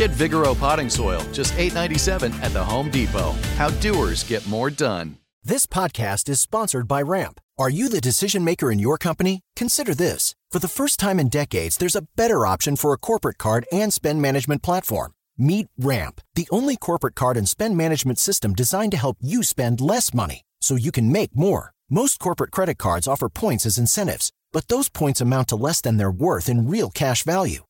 Get Vigoro potting soil, just $8.97 at the Home Depot. How doers get more done. This podcast is sponsored by Ramp. Are you the decision maker in your company? Consider this. For the first time in decades, there's a better option for a corporate card and spend management platform. Meet Ramp, the only corporate card and spend management system designed to help you spend less money so you can make more. Most corporate credit cards offer points as incentives, but those points amount to less than their worth in real cash value.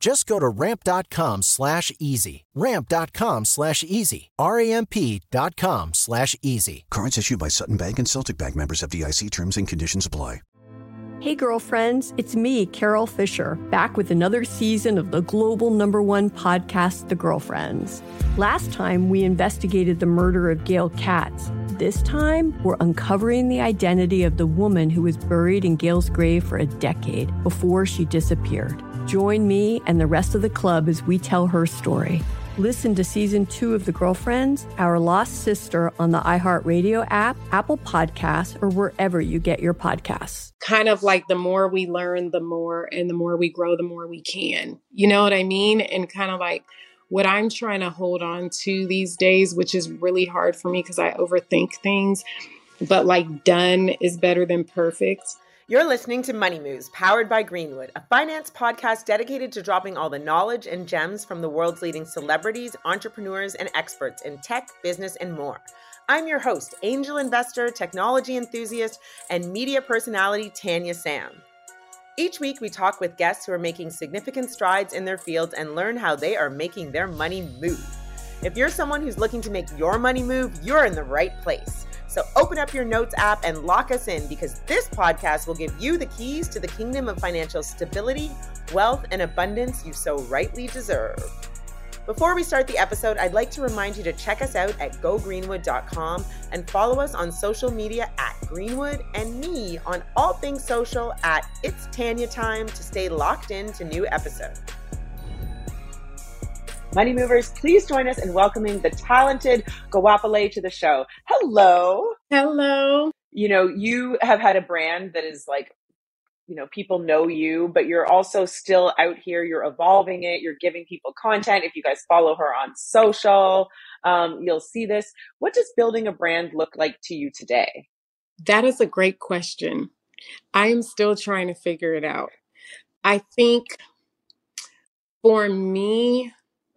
Just go to ramp.com slash easy. Ramp.com slash easy. R-A-M-P dot com slash easy. Cards issued by Sutton Bank and Celtic Bank members FDIC terms and conditions apply. Hey, girlfriends, it's me, Carol Fisher, back with another season of the global number one podcast, The Girlfriends. Last time, we investigated the murder of Gail Katz. This time, we're uncovering the identity of the woman who was buried in Gail's grave for a decade before she disappeared. Join me and the rest of the club as we tell her story. Listen to season two of The Girlfriends, Our Lost Sister on the iHeartRadio app, Apple Podcasts, or wherever you get your podcasts. Kind of like the more we learn, the more, and the more we grow, the more we can. You know what I mean? And kind of like what I'm trying to hold on to these days, which is really hard for me because I overthink things, but like done is better than perfect you're listening to Money Moves, powered by Greenwood, a finance podcast dedicated to dropping all the knowledge and gems from the world's leading celebrities, entrepreneurs, and experts in tech, business, and more. I'm your host, angel investor, technology enthusiast, and media personality Tanya Sam. Each week, we talk with guests who are making significant strides in their fields and learn how they are making their money move. If you're someone who's looking to make your money move, you're in the right place. So open up your notes app and lock us in because this podcast will give you the keys to the kingdom of financial stability, wealth, and abundance you so rightly deserve. Before we start the episode, I'd like to remind you to check us out at gogreenwood.com and follow us on social media at Greenwood and me on all things social at It's Tanya Time to stay locked in to new episodes. Money Movers, please join us in welcoming the talented Goapele to the show. Hello. Hello. You know, you have had a brand that is like, you know, people know you, but you're also still out here. You're evolving it. You're giving people content. If you guys follow her on social, um, you'll see this. What does building a brand look like to you today? That is a great question. I am still trying to figure it out. I think for me,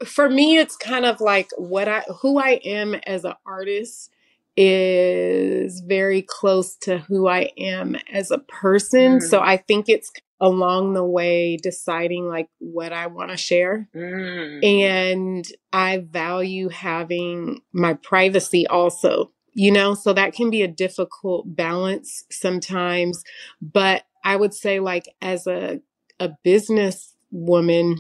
for me it's kind of like what I who I am as an artist is very close to who I am as a person. Mm. So I think it's along the way deciding like what I want to share. Mm. And I value having my privacy also, you know, so that can be a difficult balance sometimes, but I would say like as a a business woman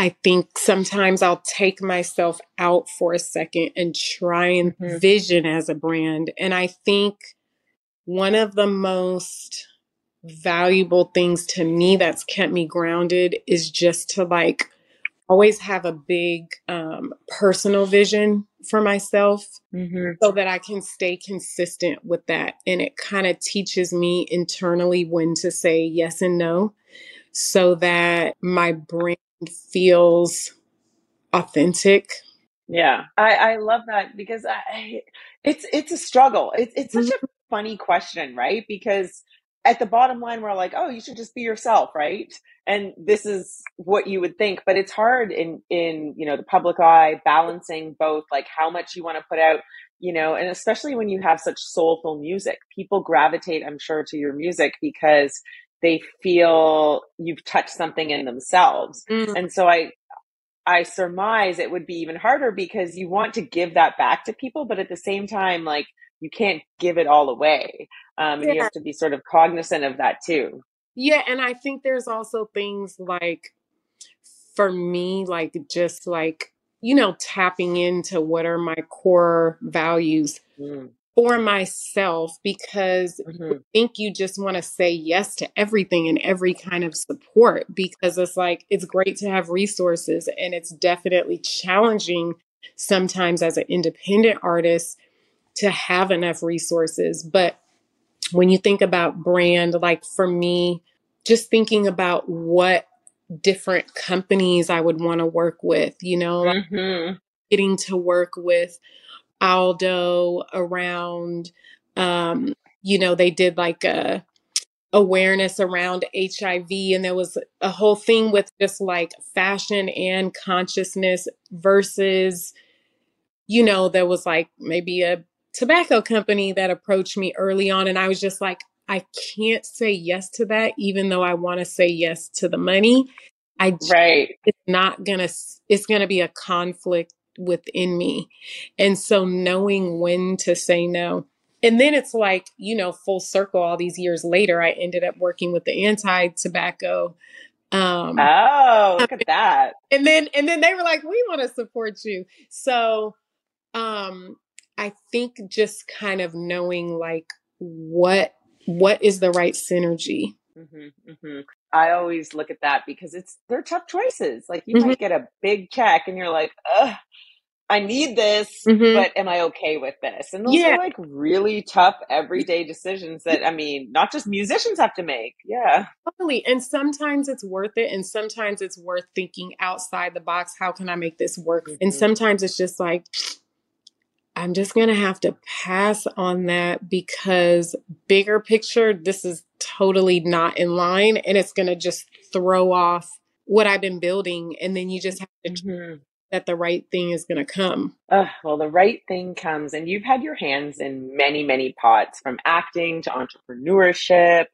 I think sometimes I'll take myself out for a second and try and mm-hmm. vision as a brand. And I think one of the most valuable things to me that's kept me grounded is just to like always have a big um, personal vision for myself mm-hmm. so that I can stay consistent with that. And it kind of teaches me internally when to say yes and no so that my brand feels authentic. Yeah, I, I love that because I, it's it's a struggle. It's it's such mm-hmm. a funny question, right? Because at the bottom line, we're like, oh, you should just be yourself, right? And this is what you would think, but it's hard in in you know the public eye balancing both like how much you want to put out you know, and especially when you have such soulful music, people gravitate, I'm sure, to your music because they feel you've touched something in themselves. Mm. And so I, I surmise it would be even harder because you want to give that back to people, but at the same time, like you can't give it all away. Um, and you have to be sort of cognizant of that too. Yeah. And I think there's also things like, for me, like just like you know, tapping into what are my core values mm. For myself because mm-hmm. I think you just want to say yes to everything and every kind of support because it's like it's great to have resources and it's definitely challenging sometimes as an independent artist to have enough resources. But when you think about brand, like for me, just thinking about what different companies I would want to work with, you know, mm-hmm. getting to work with Aldo around, um, you know, they did like a awareness around HIV and there was a whole thing with just like fashion and consciousness versus, you know, there was like maybe a tobacco company that approached me early on and I was just like, I can't say yes to that, even though I want to say yes to the money. I right. It's not gonna. It's gonna be a conflict within me, and so knowing when to say no. And then it's like, you know, full circle all these years later, I ended up working with the anti tobacco. Um, oh, look at that. And then, and then they were like, we want to support you. So, um, I think just kind of knowing like what what is the right synergy. Mm-hmm, mm-hmm. I always look at that because it's they're tough choices. Like you mm-hmm. might get a big check and you're like, ugh, I need this, mm-hmm. but am I okay with this? And those yeah. are like really tough everyday decisions that I mean, not just musicians have to make. Yeah. Totally. And sometimes it's worth it. And sometimes it's worth thinking outside the box. How can I make this work? Mm-hmm. And sometimes it's just like, I'm just going to have to pass on that because bigger picture, this is totally not in line and it's going to just throw off what I've been building. And then you just have to mm-hmm. That the right thing is going to come. Uh, well, the right thing comes, and you've had your hands in many, many pots from acting to entrepreneurship.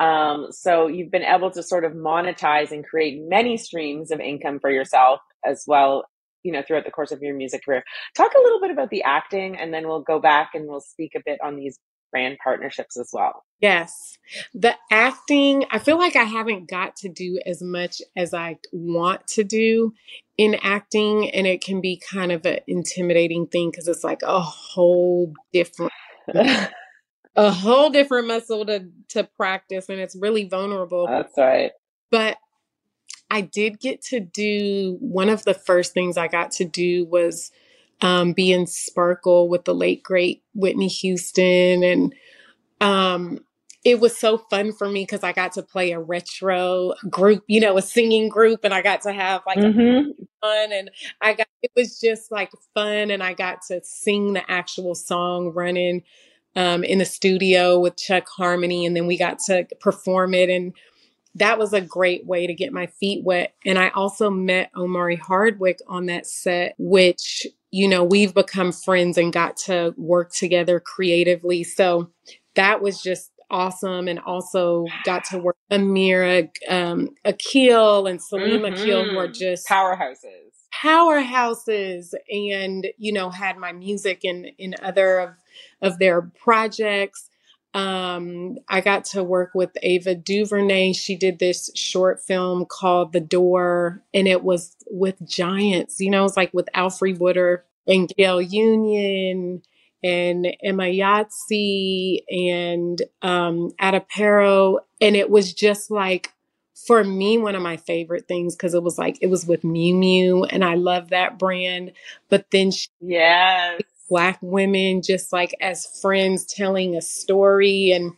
Um, so you've been able to sort of monetize and create many streams of income for yourself as well you know throughout the course of your music career talk a little bit about the acting and then we'll go back and we'll speak a bit on these brand partnerships as well. Yes. The acting i feel like i haven't got to do as much as i want to do in acting and it can be kind of an intimidating thing because it's like a whole different a whole different muscle to to practice and it's really vulnerable. That's right. But I did get to do one of the first things I got to do was um, be in Sparkle with the late great Whitney Houston, and um, it was so fun for me because I got to play a retro group, you know, a singing group, and I got to have like mm-hmm. fun, and I got it was just like fun, and I got to sing the actual song running um, in the studio with Chuck Harmony, and then we got to perform it and that was a great way to get my feet wet. And I also met Omari Hardwick on that set, which, you know, we've become friends and got to work together creatively. So that was just awesome. And also got to work Amira, um, Akil and Salim mm-hmm. Akil were just powerhouses. Powerhouses and, you know, had my music in, in other of, of their projects. Um, I got to work with Ava DuVernay. She did this short film called The Door, and it was with giants. You know, it was like with Alfre Woodard and Gail Union and Emayatzy and um, Adepero. And it was just like, for me, one of my favorite things because it was like, it was with Miu Miu, and I love that brand. But then she, yes black women just like as friends telling a story and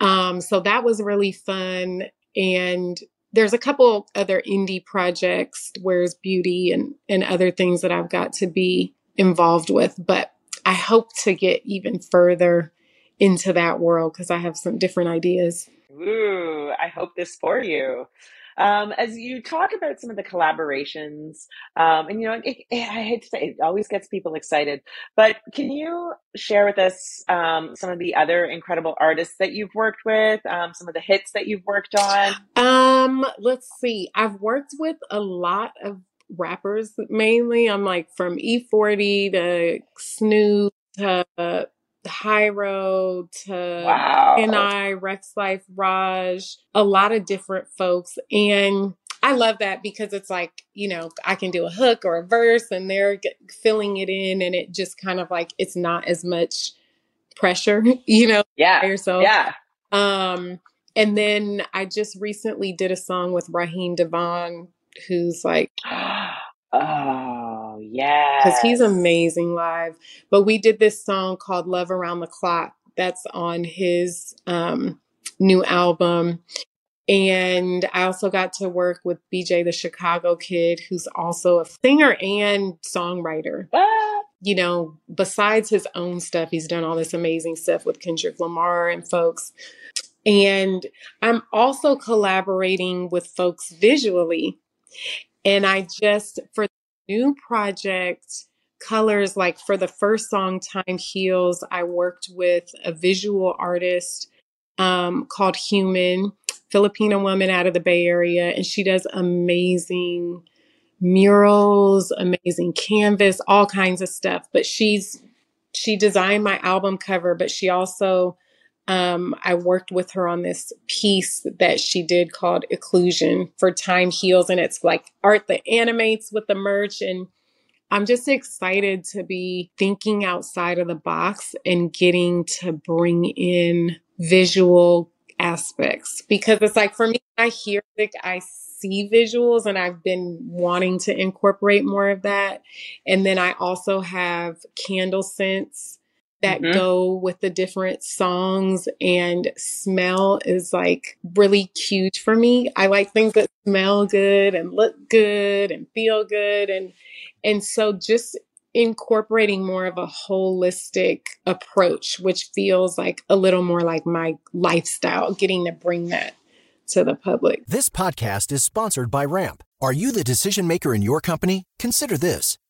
um so that was really fun and there's a couple other indie projects where's beauty and and other things that I've got to be involved with but I hope to get even further into that world because I have some different ideas. Ooh, I hope this for you. Um, as you talk about some of the collaborations, um, and you know, it, it, I hate to say it always gets people excited, but can you share with us um, some of the other incredible artists that you've worked with, um, some of the hits that you've worked on? Um, let's see. I've worked with a lot of rappers mainly. I'm like from E40 to Snoop to Hyro to Wow. and I, Rexx Life, Raj, a lot of different folks. And I love that because it's like, you know, I can do a hook or a verse and they're g- filling it in and it just kind of like, it's not as much pressure, you know, Yeah. yourself. Yeah. Um, and then I just recently did a song with Raheem DeVaughn, who's like, Oh, yeah. because he's amazing live. But we did this song called Love Around the Clock that's on his um, new album. And I also got to work with BJ the Chicago Kid, who's also a singer and songwriter. What? You know, besides his own stuff, he's done all this amazing stuff with Kendrick Lamar and folks. And I'm also collaborating with folks visually. And I just, for new project, Colors, like for the first song, Time Heals, I worked with a visual artist um, called Hueman, Filipino woman out of the Bay Area. And she does amazing murals, amazing canvas, all kinds of stuff. But she's, she designed my album cover, but she also um, I worked with her on this piece that she did called Occlusion for Time Heals. And it's like art that animates with the merch. And I'm just excited to be thinking outside of the box and getting to bring in visual aspects because it's like for me, I hear like I see visuals and I've been wanting to incorporate more of that. And then I also have candle scents that Mhm. go with the different songs and smell is like really huge for me. I like things that smell good and look good and feel good and and so just incorporating more of a holistic approach which feels like a little more like my lifestyle getting to bring that to the public. This podcast is sponsored by Ramp. Are you the decision maker in your company? Consider this.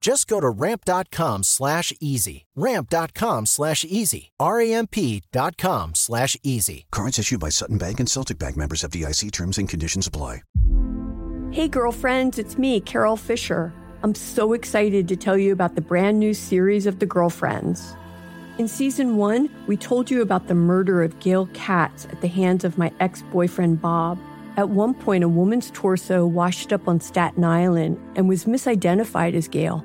Just go to ramp.com slash easy. Ramp.com slash easy. R-A-M-P dot com slash easy. Cards issued by Sutton Bank and Celtic Bank members FDIC terms and conditions apply. Hey, girlfriends, it's me, Carol Fisher. I'm so excited to tell you about the brand new series of The Girlfriends. In season one, we told you about the murder of Gail Katz at the hands of my ex boyfriend Bob. At one point, a woman's torso washed up on Staten Island and was misidentified as Gail.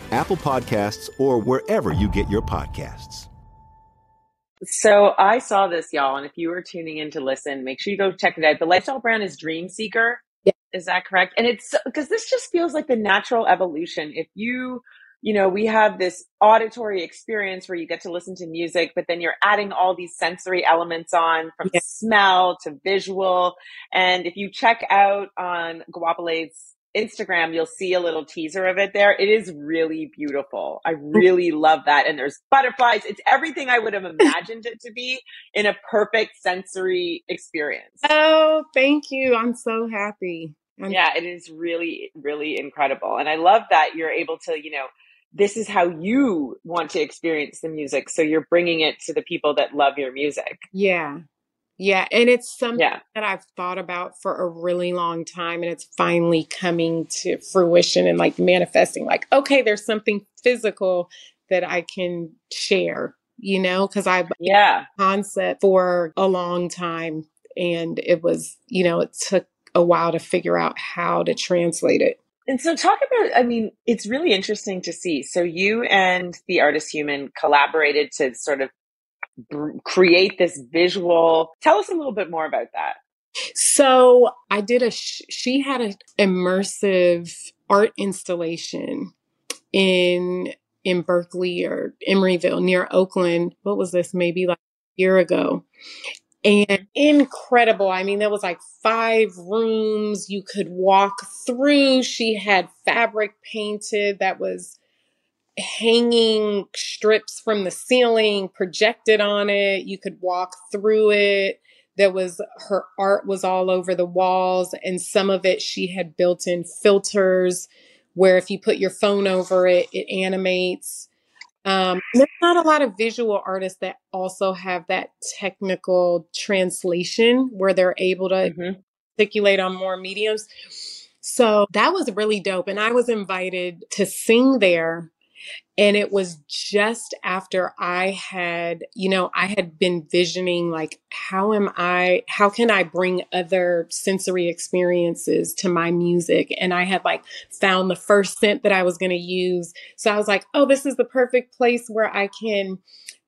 Apple Podcasts, or wherever you get your podcasts. So I saw this, y'all, and if you were tuning in to listen, make sure you go check it out. The lifestyle brand is Dream Seeker. Yeah. Is that correct? And it's because this just feels like the natural evolution. If you you know, we have this auditory experience where you get to listen to music, but then you're adding all these sensory elements on from Yeah. smell to visual. And if you check out on Goapele's Instagram, you'll see a little teaser of it there. It is really beautiful. I really love that. And there's butterflies. It's everything I would have imagined it to be in a perfect sensory experience. Oh, thank you. I'm so happy. I'm- Yeah, it is really, really incredible. And I love that you're able to, you know, this is how you want to experience the music. So you're bringing it to the people that love your music. Yeah. Yeah. And it's something Yeah. that I've thought about for a really long time. And it's finally coming to fruition and like manifesting like, okay, there's something physical that I can share, you know, because I've Yeah. concept for a long time. And it was, you know, it took a while to figure out how to translate it. And so talk about, I mean, it's really interesting to see. So you and the artist Hueman collaborated to sort of create this visual. Tell us a little bit more about that. So I did a, sh- she had an immersive art installation in, in Berkeley or Emeryville near Oakland. What was this? Maybe like a year ago. And incredible. I mean, there was like five rooms you could walk through. She had fabric painted that was hanging strips from the ceiling projected on it. You could walk through it. There was her art was all over the walls, and some of it she had built in filters where if you put your phone over it, it animates. Um, there's not a lot of visual artists that also have that technical translation where they're able to Mhm. articulate on more mediums. So that was really dope. And I was invited to sing there. And it was just after I had, you know, I had been visioning like, how am I, how can I bring other sensory experiences to my music? And I had like found the first scent that I was going to use. So I was like, oh, this is the perfect place where I can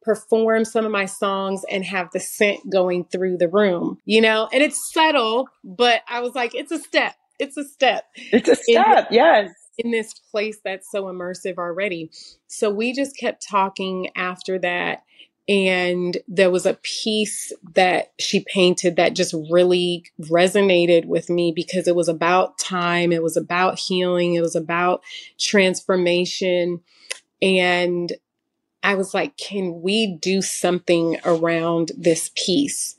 perform some of my songs and have the scent going through the room, you know? And it's subtle, but I was like, it's a step. It's a step It's a step. Yes. In this place that's so immersive already. So we just kept talking after that. And there was a piece that she painted that just really resonated with me because it was about time, it was about healing, it was about transformation. And I was like, can we do something around this piece?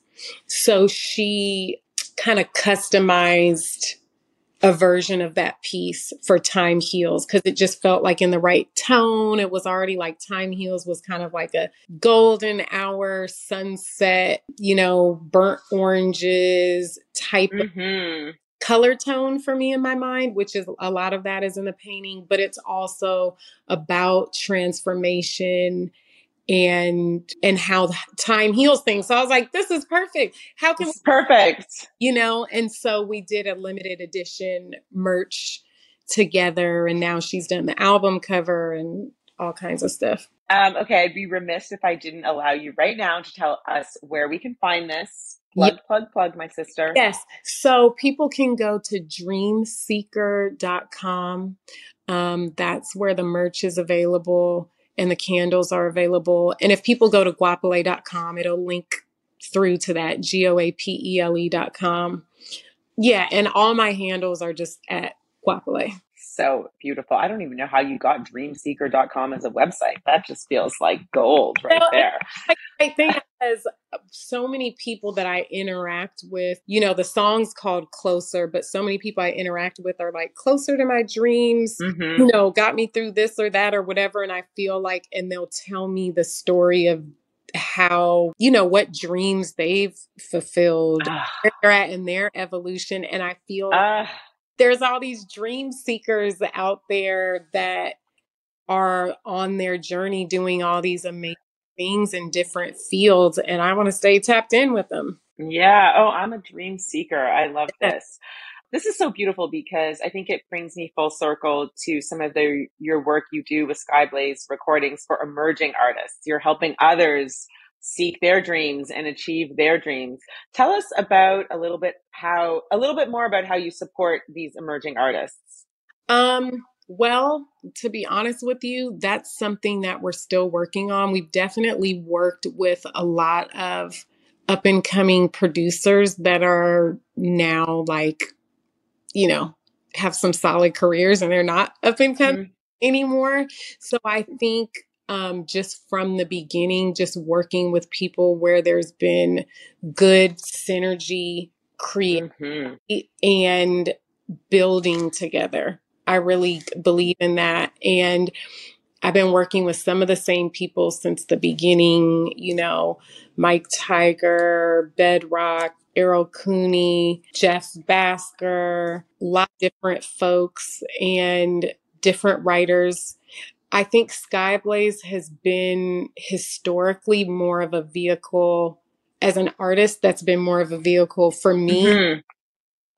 So she kind of customized a version of that piece for Time Heals because it just felt like in the right tone. It was already like Time Heals was kind of like a golden hour sunset, you know, burnt oranges type of hmm color tone for me in my mind, which is a lot of that is in the painting, but it's also about transformation and and how time heals things. So I was like, this is perfect. How can It's perfect. you know and so we did a limited edition merch together and now she's done the album cover and all kinds of stuff Um, okay, I'd be remiss if I didn't allow you right now to tell us where we can find this. Plug, plug, plug, my sister. yes so people can go to dreamseeker.com um, that's where the merch is available and the candles are available. And if people go to goapele.com it'll link through to that g-o-a-p-e-l-e dot com. Yeah and all my handles are just at goapele So beautiful. I don't even know how you got dreamseeker.com as a website. That just feels like gold right Well, there. I think because so many people that I interact with. You know, the song's called Closer, but so many people I interact with are like closer to my dreams, Mhm. you know, got me through this or that or whatever. And I feel like, and they'll tell me the story of how, you know, what dreams they've fulfilled, where they're at in their evolution. And I feel Ah. There's all these dream seekers out there that are on their journey doing all these amazing things in different fields and I want to stay tapped in with them. Yeah. Oh, I'm a dream seeker. I love this. This is so beautiful because I think it brings me full circle to some of the your work you do with Skyblaze recordings for emerging artists. You're helping others seek their dreams and achieve their dreams. Tell us about a little bit how a little bit more about how you support these emerging artists. Um well, to be honest with you, that's something that we're still working on. We've definitely worked with a lot of up and coming producers that are now like, you know, have some solid careers and they're not up and coming anymore. So I think um, just from the beginning, just working with people where there's been good synergy, create and building together. I really believe in that. And I've been working with some of the same people since the beginning, you know, Mike Tiger, Bedrock, Errol Cooney, Jeff Bhasker, a lot of different folks and different writers. I think Skyblaze has been historically more of a vehicle as an artist that's been more of a vehicle for me Mhm.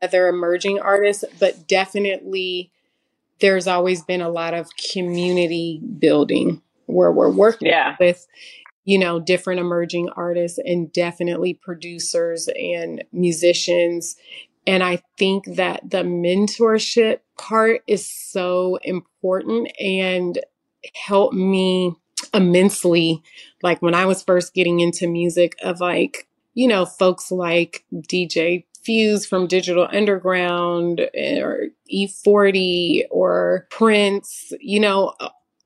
other emerging artists, but definitely there's always been a lot of community building where we're working Yeah. with, you know, different emerging artists and definitely producers and musicians. And I think that the mentorship part is so important and helped me immensely. Like when I was first getting into music, of like, you know, folks like DJ Fuze from Digital Underground eh, or E40 or Prince, you know,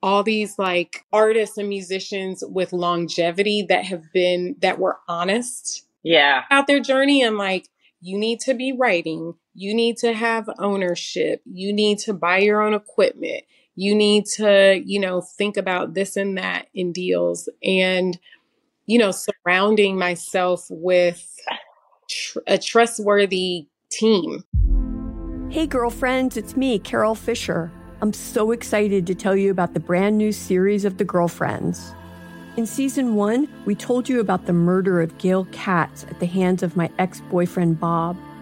all these like artists and musicians with longevity that have been, that were honest Yeah. about their journey and like, you need to be writing, you need to have ownership, you need to buy your own equipment, you need to, you know, think about this and that in deals. And, you know, surrounding myself with tr- a trustworthy team. Hey, girlfriends, it's me, Carol Fisher. I'm so excited to tell you about the brand new series of The Girlfriends. In season one, we told you about the murder of Gail Katz at the hands of my ex boyfriend Bob.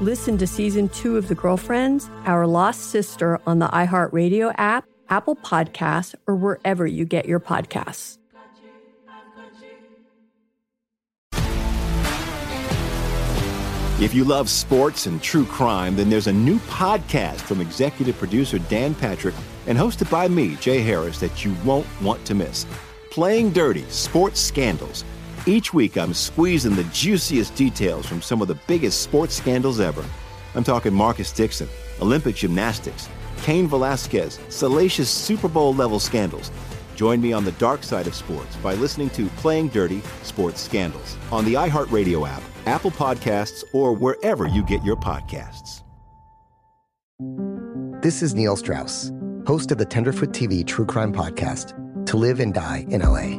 Listen to season two of The Girlfriends, Our Lost Sister on the iHeartRadio app, Apple Podcasts, or wherever you get your podcasts. If you love sports and true crime, then there's a new podcast from executive producer Dan Patrick and hosted by me, Jay Harris, that you won't want to miss. Playing Dirty Sports Scandals. Each week, I'm squeezing the juiciest details from some of the biggest sports scandals ever. I'm talking Marcus Dixon, Olympic gymnastics, Cain Velasquez, salacious Super Bowl level scandals. Join me on the dark side of sports by listening to Playing Dirty Sports Scandals on the iHeartRadio app, Apple Podcasts, or wherever you get your podcasts. This is Neil Strauss, host of the Tenderfoot TV True Crime Podcast, To Live and Die in LA.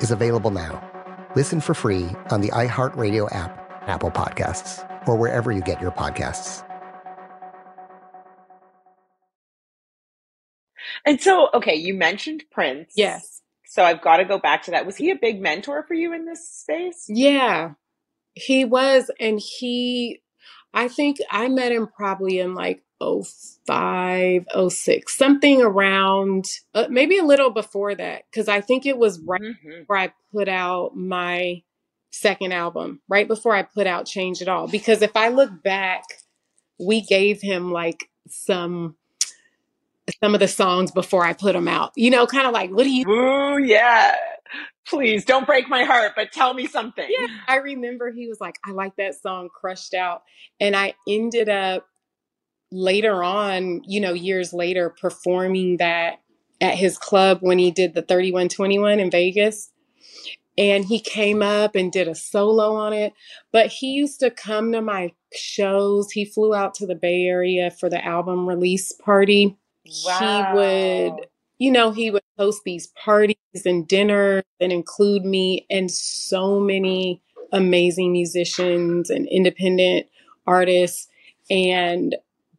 is available now. Listen for free on the iHeartRadio app, Apple Podcasts, or wherever you get your podcasts. And so, okay, you mentioned Prince. Yes. So I've got to go back to that. Was he a big mentor for you in this space? Yeah, he was. And he, I think I met him probably in like 05, 06, something around, uh, maybe a little before that. Cause I think it was right Mm-hmm. before I put out my second album, right before I put out Change It All. Because if I look back, we gave him like some some of the songs before I put them out. You know, kind of like, what do you Ooh, yeah. Please don't break my heart, but tell me something. Yeah, I remember he was like, I like that song Crushed Out. And I ended up later on, you know, years later, performing that at his club when he did the 3121 in Vegas. And he came up and did a solo on it. But he used to come to my shows. He flew out to the Bay Area for the album release party. Wow. He would you know, he would host these parties and dinners and include me and so many amazing musicians and independent artists and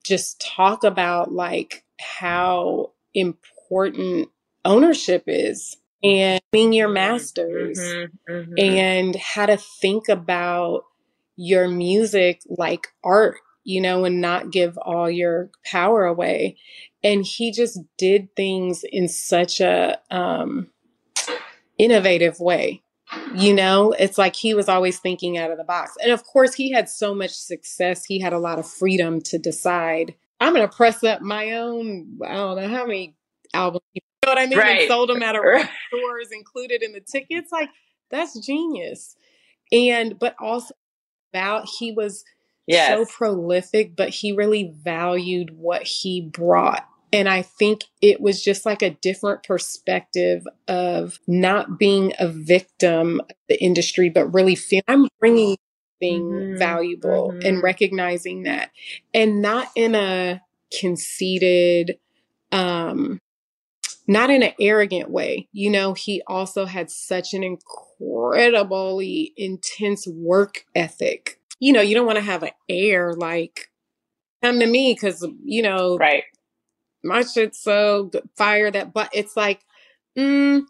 just talk about like how important ownership is and being your masters Mm-hmm, and how to think about your music like art, you know, and not give all your power away. And he just did things in such a um, innovative way. You know, it's like he was always thinking out of the box. And of course, he had so much success. He had a lot of freedom to decide, I'm going to press up my own, I don't know how many albums, you know what I mean? Right. And sold them at a Right. stores included in the tickets. Like, that's genius. And, but also about, he was so prolific, but he really valued what he brought. And I think it was just like a different perspective of not being a victim of the industry, but really feeling I'm bringing something Mhm, valuable mhm. and recognizing that, and not in a conceited, um, not in an arrogant way. You know, he also had such an incredibly intense work ethic. You know, you don't want to have an air like, come to me because, you know, right. My shit's so fire that, but it's like, mm,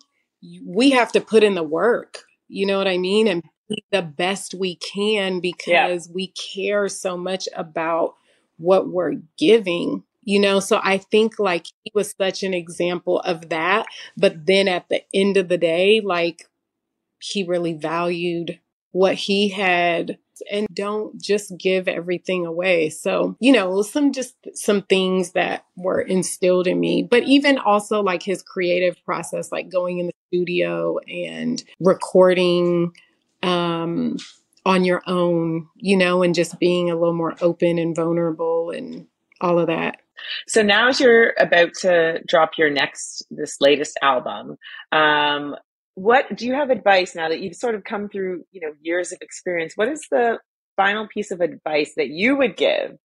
we have to put in the work. You know what I mean? And be the best we can because we care so much about what we're giving. You know, so I think like he was such an example of that. But then at the end of the day, like he really valued what he had and don't just give everything away. So, you know, some just some things that were instilled in me, but even also like his creative process, like going in the studio and recording um on your own, you know, and just being a little more open and vulnerable and all of that. So now, as you're about to drop your next, this latest album, um, what do you have advice now that you've sort of come through, you know, years of experience? What is the final piece of advice that you would give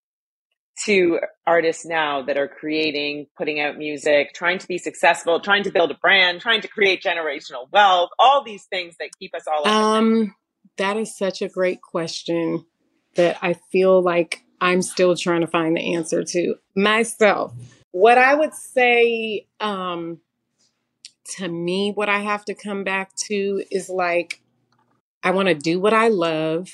to artists now that are creating, putting out music, trying to be successful, trying to build a brand, trying to create generational wealth, all these things that keep us all? Um, that is such a great question that I feel like I'm still trying to find the answer to myself. What I would say, um, to me, what I have to come back to is like, I want to do what I love.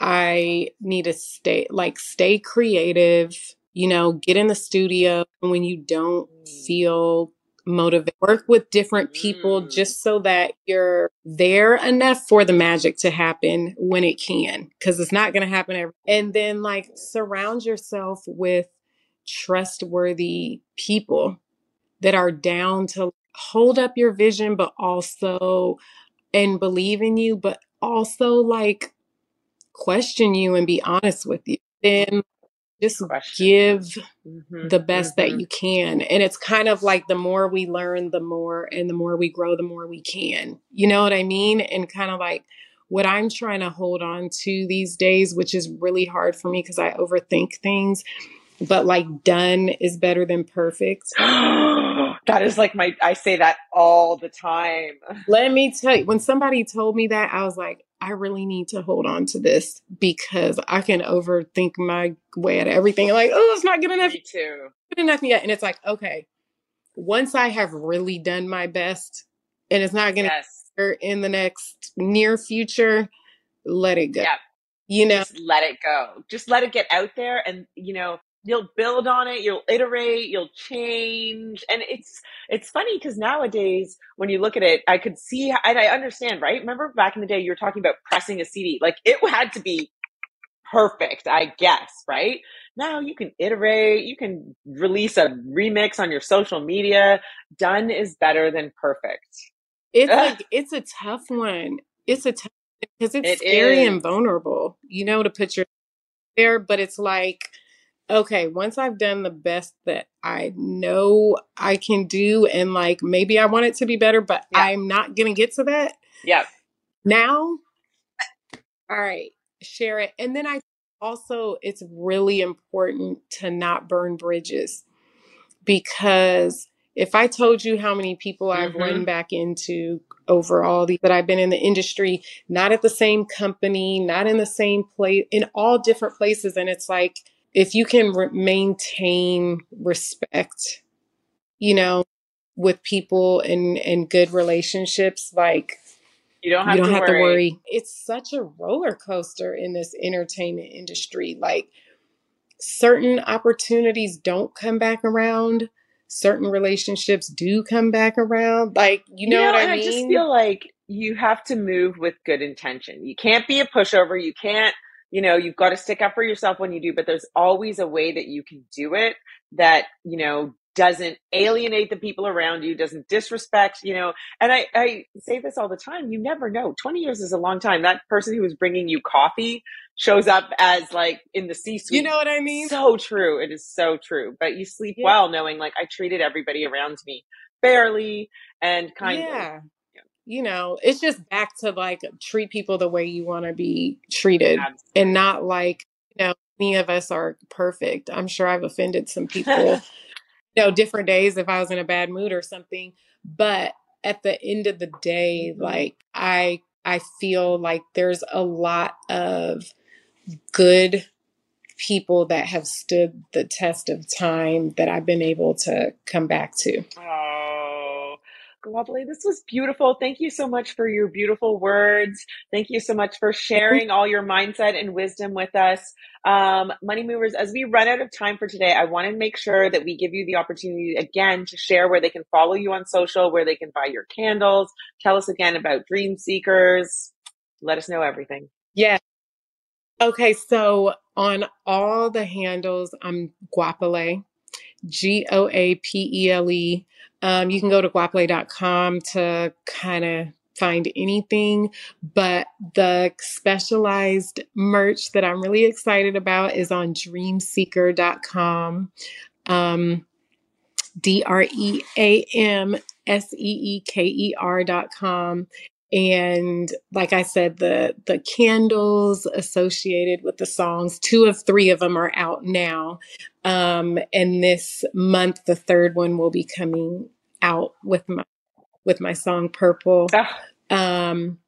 I need to stay, like, stay creative You know, get in the studio when you don't mm. feel motivated. Work with different people mm. just so that you're there enough for the magic to happen when it can, because it's not going to happen every. And then, like, surround yourself with trustworthy people that are down to hold up your vision, but also and believe in you, but also like question you and be honest with you. Then just give Mm-hmm. the best that you can. And it's kind of like the more we learn, the more and the more we grow, the more we can. You know what I mean? And kind of like what I'm trying to hold on to these days, which is really hard for me because I overthink things. But like done is better than perfect. that is like my, I say that all the time. Let me tell you, when somebody told me that, I was like, I really need to hold on to this because I can overthink my way out of everything. Like, oh, it's not good enough. Me too. Good enough yet. And it's like, okay, once I have really done my best and it's not going to Yes. in the next near future, let it go. Yeah. You know, Just let it go. Just let it get out there and, you know, you'll build on it, you'll iterate, you'll change. And it's, it's funny because nowadays when you look at it, I could see, and I understand, right? Remember back in the day, you were talking about pressing a CD. Like it had to be perfect, I guess, right? Now you can iterate, you can release a remix on your social media. Done is better than perfect. it's like, it's a tough one. It's a tough because it's It scary and vulnerable, you know, to put your there, but it's like, okay, once I've done the best that I know I can do, and like maybe I want it to be better, but I'm not gonna get to that Yeah. now. All right, share it. And then I also, it's really important to not burn bridges because if I told you how many people I've run Mhm. back into over all the that I've been in the industry, not at the same company, not in the same place, in all different places, and it's like if you can re- maintain respect, you know, with people and and good relationships, like You don't have, you don't to, have worry. to worry. It's such a roller coaster in this entertainment industry. Like certain opportunities don't come back around. Certain relationships do come back around. Like, you know, what I mean? I just feel like you have to move with good intention. You can't be a pushover. You can't, you know, you've got to stick up for yourself when you do, but there's always a way that you can do it that, you know, doesn't alienate the people around you, doesn't disrespect, you know. And I, I say this all the time. You never know. 20 years is a long time. That person who was bringing you coffee shows up as like in the C suite. You know what I mean? So true. It is so true. But you sleep Yeah. well knowing like I treated everybody around me fairly and kindly. Yeah. You know, it's just back to like treat people the way you want to be treated and not like, you know, any of us are perfect. I'm sure I've offended some people, you know, different days if I was in a bad mood or something. But at the end of the day, like I I feel like there's a lot of good people that have stood the test of time that I've been able to come back to. Lovely. This was beautiful. Thank you so much for your beautiful words. Thank you so much for sharing all your mindset and wisdom with us. Um, Money Movers, as we run out of time for today, I want to make sure that we give you the opportunity again to share where they can follow you on social, where they can buy your candles. Tell us again about Dream Seekers. Let us know everything. Yeah. Okay, so on all the handles, I'm Goapele, G O A P E L E. Um, you can go to goapele.com to kind of find anything, but the specialized merch that I'm really excited about is on dreamseeker.com. Um, D R E A M S E E K E R dot com. And like I said, the the candles associated with the songs, two of three of them are out now. Um, and this month, the third one will be coming out with my with my song Purple. Um,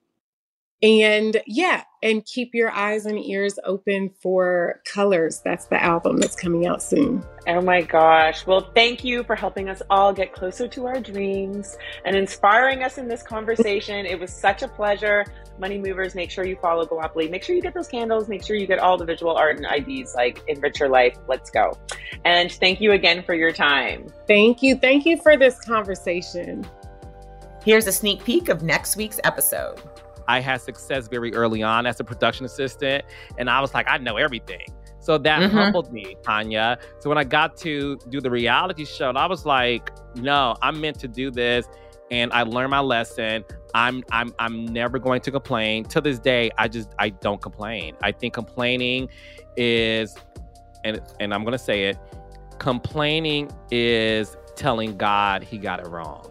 and yeah, and keep your eyes and ears open for Colors. That's the album that's coming out soon. Oh my gosh. Well, thank you for helping us all get closer to our dreams and inspiring us in this conversation. it was such a pleasure. Money Movers, make sure you follow Goapele. Make sure you get those candles. Make sure you get all the visual art and IDs like Enrich Your Life. Let's go. And thank you again for your time. Thank you. Thank you for this conversation. Here's a sneak peek of next week's episode. I had success very early on as a production assistant, and I was like, I know everything. So that mm-hmm. humbled me, Tanya. So when I got to do the reality show, I was like, no, I'm meant to do this. And I learned my lesson. I'm I'm I'm never going to complain. To this day, I just I don't complain. I think complaining is and and I'm gonna say it, complaining is telling God he got it wrong.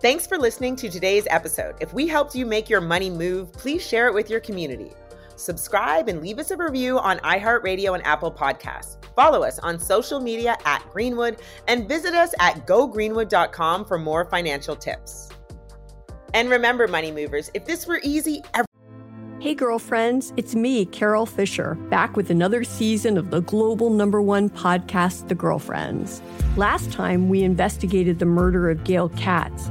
Thanks for listening to today's episode. If we helped you make your money move, please share it with your community. Subscribe and leave us a review on iHeartRadio and Apple Podcasts. Follow us on social media at Greenwood and visit us at gogreenwood.com for more financial tips. And remember, money movers, if this were easy, every- Hey, girlfriends, it's me, Carole Fisher, back with another season of the global number one podcast, The Girlfriends. Last time, we investigated the murder of Gail Katz.